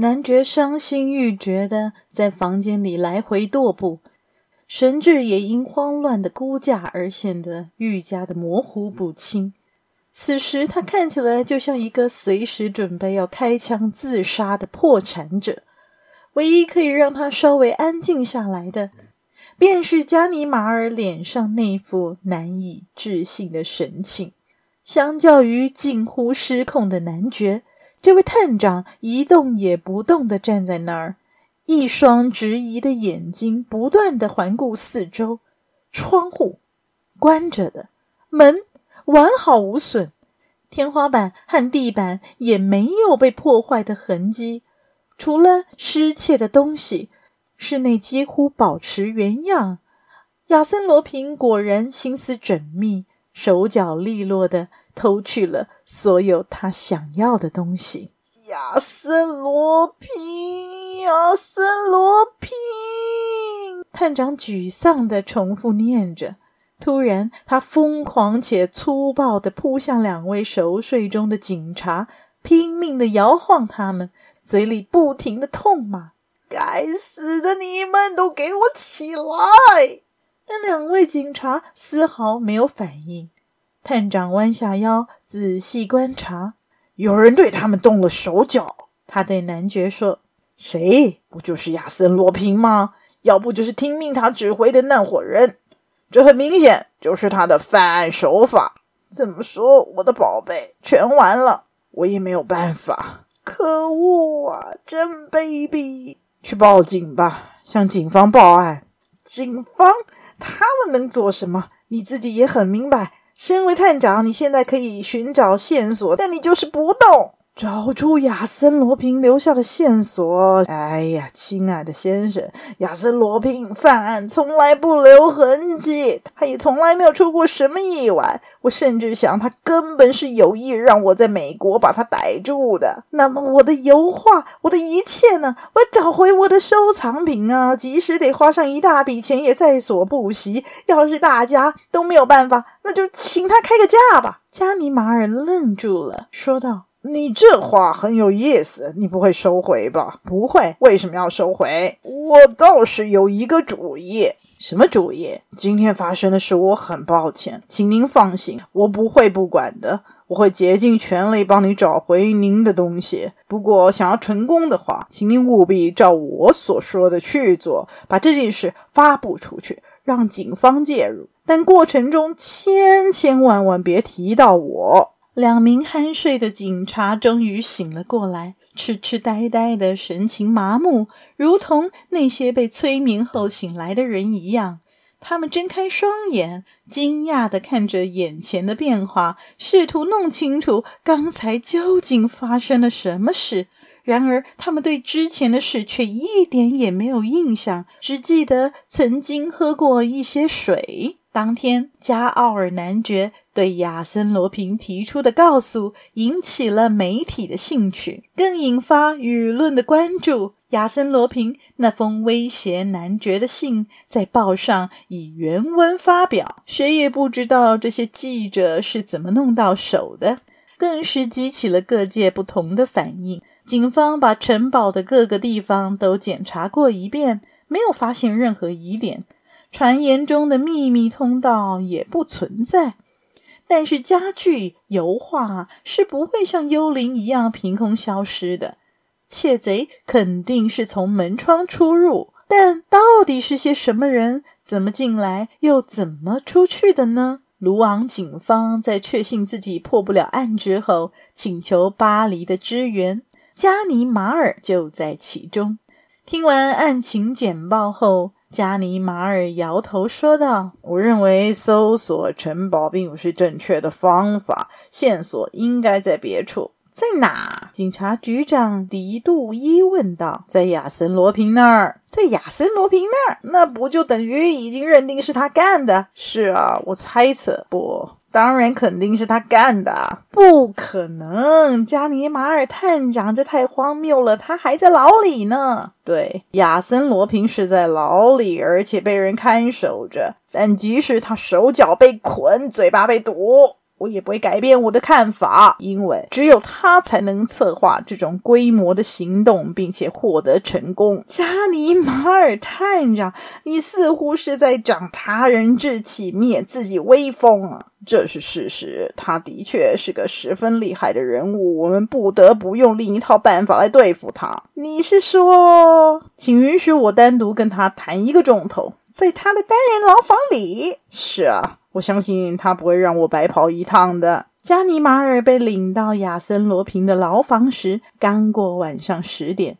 男爵伤心欲绝的在房间里来回踱步，神志也因慌乱的估价而显得愈加的模糊不清。此时他看起来就像一个随时准备要开枪自杀的破产者。唯一可以让他稍微安静下来的，便是加尼玛尔脸上那副难以置信的神情。相较于近乎失控的男爵，这位探长一动也不动地站在那儿，一双质疑的眼睛不断地环顾四周。窗户关着的，门完好无损，天花板和地板也没有被破坏的痕迹。除了失窃的东西，室内几乎保持原样。亚森·罗苹果然心思缜密，手脚利落的偷去了所有他想要的东西。亚森·罗平，亚森·罗平，探长沮丧地重复念着。突然，他疯狂且粗暴地扑向两位熟睡中的警察，拼命地摇晃他们，嘴里不停地痛骂：“该死的，你们都给我起来！”但两位警察丝毫没有反应。探长弯下腰，仔细观察，有人对他们动了手脚。他对男爵说：“谁？不就是亚森·罗平吗？要不就是听命他指挥的那伙人。这很明显就是他的犯案手法。怎么说，我的宝贝，全完了，我也没有办法。可恶啊，真卑鄙！去报警吧，向警方报案。警方？他们能做什么？你自己也很明白。”身为探长，你现在可以寻找线索，但你就是不动。找出亚森·罗平留下的线索。哎呀，亲爱的先生，亚森·罗平犯案从来不留痕迹，他也从来没有出过什么意外。我甚至想，他根本是有意让我在美国把他逮住的。那么，我的油画，我的一切呢？我找回我的收藏品啊！即使得花上一大笔钱，也在所不惜。要是大家都没有办法，那就请他开个价吧。加尼玛尔愣住了，说道。你这话很有意思，你不会收回吧？不会，为什么要收回？我倒是有一个主意。什么主意？今天发生的事，我很抱歉，请您放心，我不会不管的，我会竭尽全力帮你找回您的东西。不过，想要成功的话，请您务必照我所说的去做，把这件事发布出去，让警方介入，但过程中千千万万别提到我。两名酣睡的警察终于醒了过来，痴痴呆呆的神情麻木，如同那些被催眠后醒来的人一样。他们睁开双眼，惊讶地看着眼前的变化，试图弄清楚刚才究竟发生了什么事。然而，他们对之前的事却一点也没有印象，只记得曾经喝过一些水。当天，加奥尔男爵对亚森·罗平提出的告诉引起了媒体的兴趣，更引发舆论的关注。亚森·罗平那封威胁男爵的信在报上以原文发表，谁也不知道这些记者是怎么弄到手的，更是激起了各界不同的反应。警方把城堡的各个地方都检查过一遍，没有发现任何疑点。传言中的秘密通道也不存在，但是家具、油画是不会像幽灵一样凭空消失的。窃贼肯定是从门窗出入，但到底是些什么人？怎么进来，又怎么出去的呢？卢昂警方在确信自己破不了案之后，请求巴黎的支援，加尼马尔就在其中。听完案情简报后，加尼马尔摇头说道：“我认为搜索城堡并不是正确的方法，线索应该在别处。”在哪？警察局长迪杜伊问道。在亚森罗平那儿。在亚森罗平那儿，那不就等于已经认定是他干的？是啊，我猜测。不，当然肯定是他干的。不可能，加尼马尔探长，这太荒谬了。他还在牢里呢。对，亚森罗平是在牢里，而且被人看守着。但即使他手脚被捆，嘴巴被堵。我也不会改变我的看法，因为只有他才能策划这种规模的行动，并且获得成功。加尼马尔探长，你似乎是在长他人志气，灭自己威风啊！这是事实，他的确是个十分厉害的人物，我们不得不用另一套办法来对付他。你是说，请允许我单独跟他谈一个钟头，在他的单人牢房里？是啊。我相信他不会让我白跑一趟的。加尼玛尔被领到亚森罗平的牢房时，刚过晚上十点。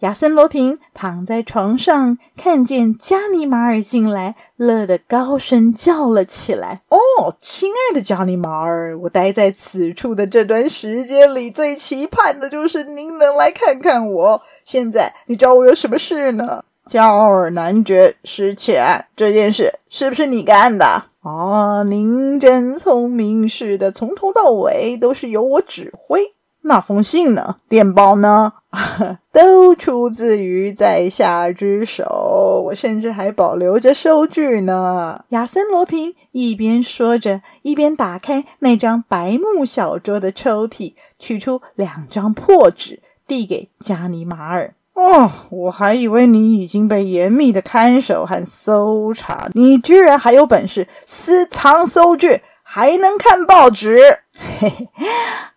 亚森罗平躺在床上，看见加尼玛尔进来，乐得高声叫了起来：“哦，亲爱的加尼玛尔，我待在此处的这段时间里，最期盼的就是您能来看看我。现在你找我有什么事呢？”加尔男爵失窃案这件事是不是你干的？哦，您真聪明似的，从头到尾都是由我指挥。那封信呢？电报呢？都出自于在下之手，我甚至还保留着收据呢。亚森罗平一边说着，一边打开那张白木小桌的抽屉，取出两张破纸，递给加尼玛尔。哦，我还以为你已经被严密的看守和搜查，你居然还有本事私藏收据，还能看报纸？嘿嘿，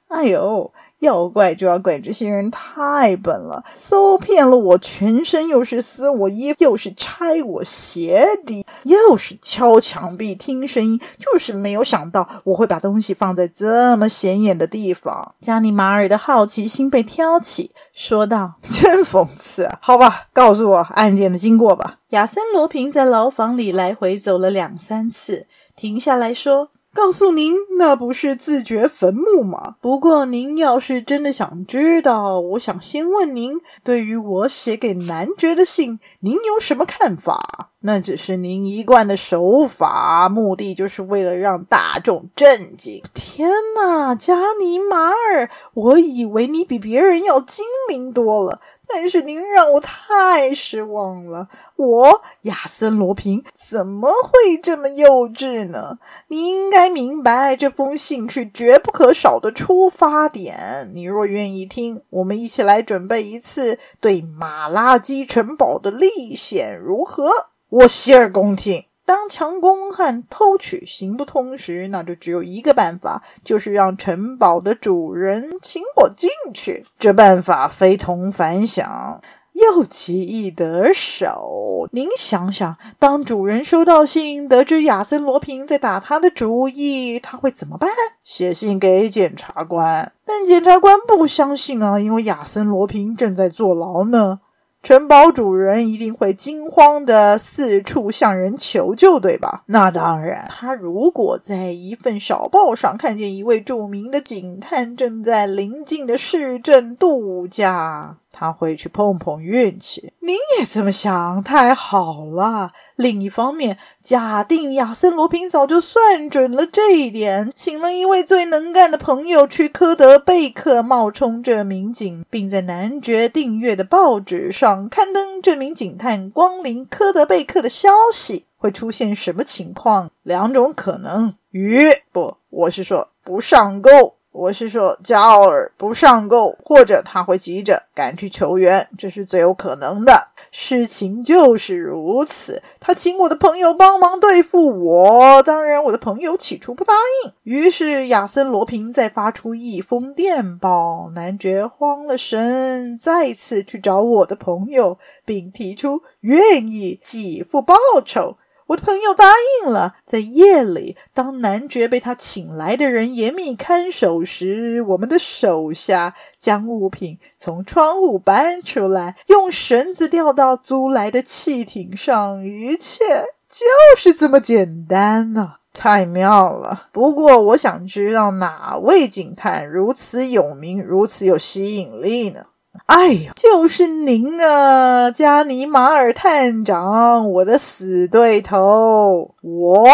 哎呦！要怪就要怪这些人太笨了，搜遍了我全身，又是撕我衣服，又是拆我鞋底，又是敲墙壁听声音，就是没有想到我会把东西放在这么显眼的地方。加尼玛尔的好奇心被挑起，说道：“真讽刺！好吧，告诉我案件的经过吧。”亚森罗平在牢房里来回走了两三次，停下来说。告诉您，那不是自掘坟墓吗？不过您要是真的想知道，我想先问您，对于我写给男爵的信，您有什么看法？那只是您一贯的手法，目的就是为了让大众震惊。天哪，加尼玛尔，我以为你比别人要精明多了。但是您让我太失望了，我亚森罗平怎么会这么幼稚呢？你应该明白，这封信是绝不可少的出发点。你若愿意听，我们一起来准备一次对马拉基城堡的历险，如何？我洗耳恭听。当强攻和偷取行不通时，那就只有一个办法，就是让城堡的主人请我进去。这办法非同凡响，又奇易得手。您想想，当主人收到信，得知亚森罗平在打他的主意，他会怎么办？写信给检察官，但检察官不相信啊，因为亚森罗平正在坐牢呢。城堡主人一定会惊慌的四处向人求救，对吧？那当然。他如果在一份小报上看见一位著名的警探正在邻近的市镇度假，他会去碰碰运气。您也这么想，太好了。另一方面，假定亚森罗平早就算准了这一点，请了一位最能干的朋友去科德贝克冒充这名警，并在男爵订阅的报纸上刊登这名警探光临科德贝克的消息，会出现什么情况？两种可能：鱼不，我是说不上钩。我是说，加奥尔不上钩，或者他会急着赶去求援，这是最有可能的。事情就是如此。他请我的朋友帮忙对付我，当然，我的朋友起初不答应。于是亚森罗平再发出一封电报，男爵慌了神，再次去找我的朋友，并提出愿意给付报酬。我的朋友答应了，在夜里，当男爵被他请来的人严密看守时，我们的手下将物品从窗户搬出来，用绳子吊到租来的汽艇上。一切就是这么简单呢、太妙了！不过，我想知道哪位警探如此有名，如此有吸引力呢？哎呦，就是您啊，加尼马尔探长，我的死对头。我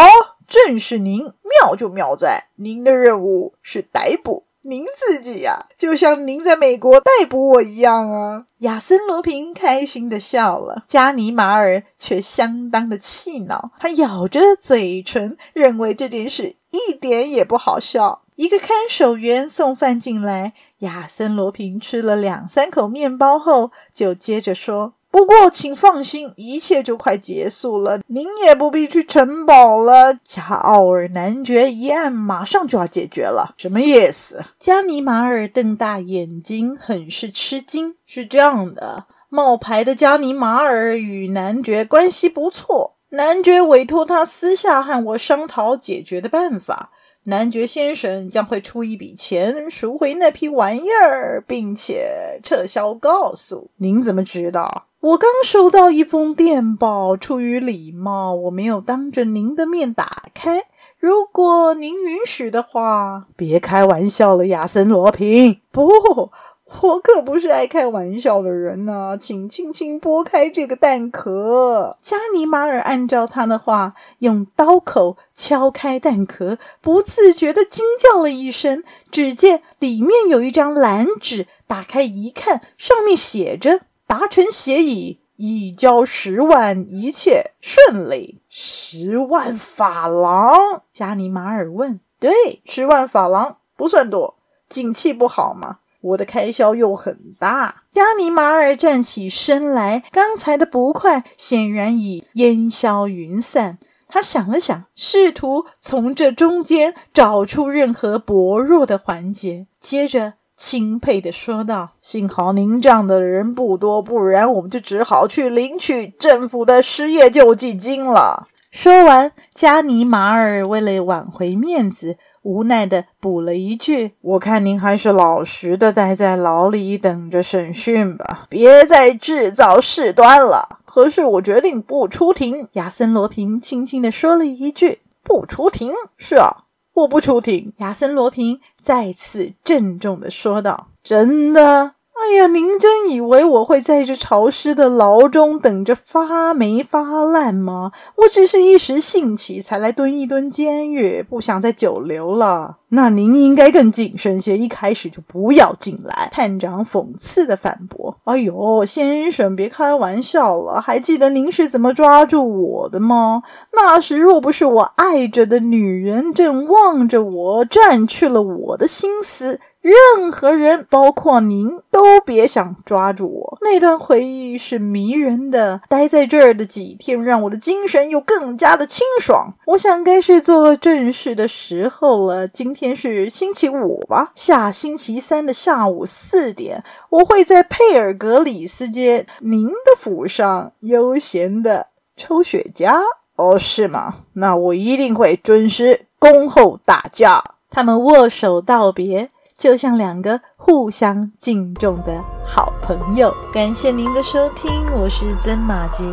正是您，妙就妙在您的任务是逮捕您自己呀、就像您在美国逮捕我一样啊。亚森罗平开心地笑了，加尼马尔却相当的气恼，他咬着嘴唇，认为这件事一点也不好笑。一个看守员送饭进来，亚森罗平吃了两三口面包后，就接着说：“不过，请放心，一切就快结束了，您也不必去城堡了。加奥尔男爵一案马上就要解决了。”什么意思？加尼马尔瞪大眼睛，很是吃惊。是这样的，冒牌的加尼马尔与男爵关系不错，男爵委托他私下和我商讨解决的办法。男爵先生将会出一笔钱赎回那批玩意儿，并且撤销告诉。您怎么知道？我刚收到一封电报，出于礼貌，我没有当着您的面打开。如果您允许的话，别开玩笑了，亚森罗平。不。我可不是爱开玩笑的人呐，请轻轻剥开这个蛋壳。加尼马尔按照他的话，用刀口敲开蛋壳，不自觉地惊叫了一声。只见里面有一张蓝纸，打开一看，上面写着：“达成协议，已交十万，一切顺利。”十万法郎？加尼马尔问。“对，十万法郎不算多，景气不好嘛。”我的开销又很大。加尼马尔站起身来，刚才的不快显然已烟消云散。他想了想，试图从这中间找出任何薄弱的环节，接着钦佩地说道：“幸好您这样的人不多，不然我们就只好去领取政府的失业救济金了。”说完，加尼马尔为了挽回面子，无奈地补了一句：“我看您还是老实的待在牢里等着审讯吧，别再制造事端了。”可是我决定不出庭。”亚森罗平轻轻地说了一句：“不出庭。”“是啊，我不出庭。”亚森罗平再次郑重的说道：“真的。”哎呀，您真以为我会在这潮湿的牢中等着发霉发烂吗？我只是一时兴起才来蹲一蹲监狱，不想再久留了。那您应该更谨慎些，一开始就不要进来。探长讽刺地反驳：“哎呦，先生，别开玩笑了。还记得您是怎么抓住我的吗？那时若不是我爱着的女人正望着我，占去了我的心思。”任何人，包括您，都别想抓住我。那段回忆是迷人的，待在这儿的几天，让我的精神又更加的清爽。我想该是做正事的时候了。今天是星期五吧？下星期三的下午四点，我会在佩尔格里斯街您的府上悠闲的抽雪茄。哦，是吗？那我一定会准时恭候大驾。他们握手道别。就像两个互相敬重的好朋友。感谢您的收听，我是曾马吉，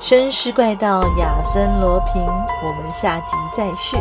绅士怪盗亚森罗平，我们下集再续。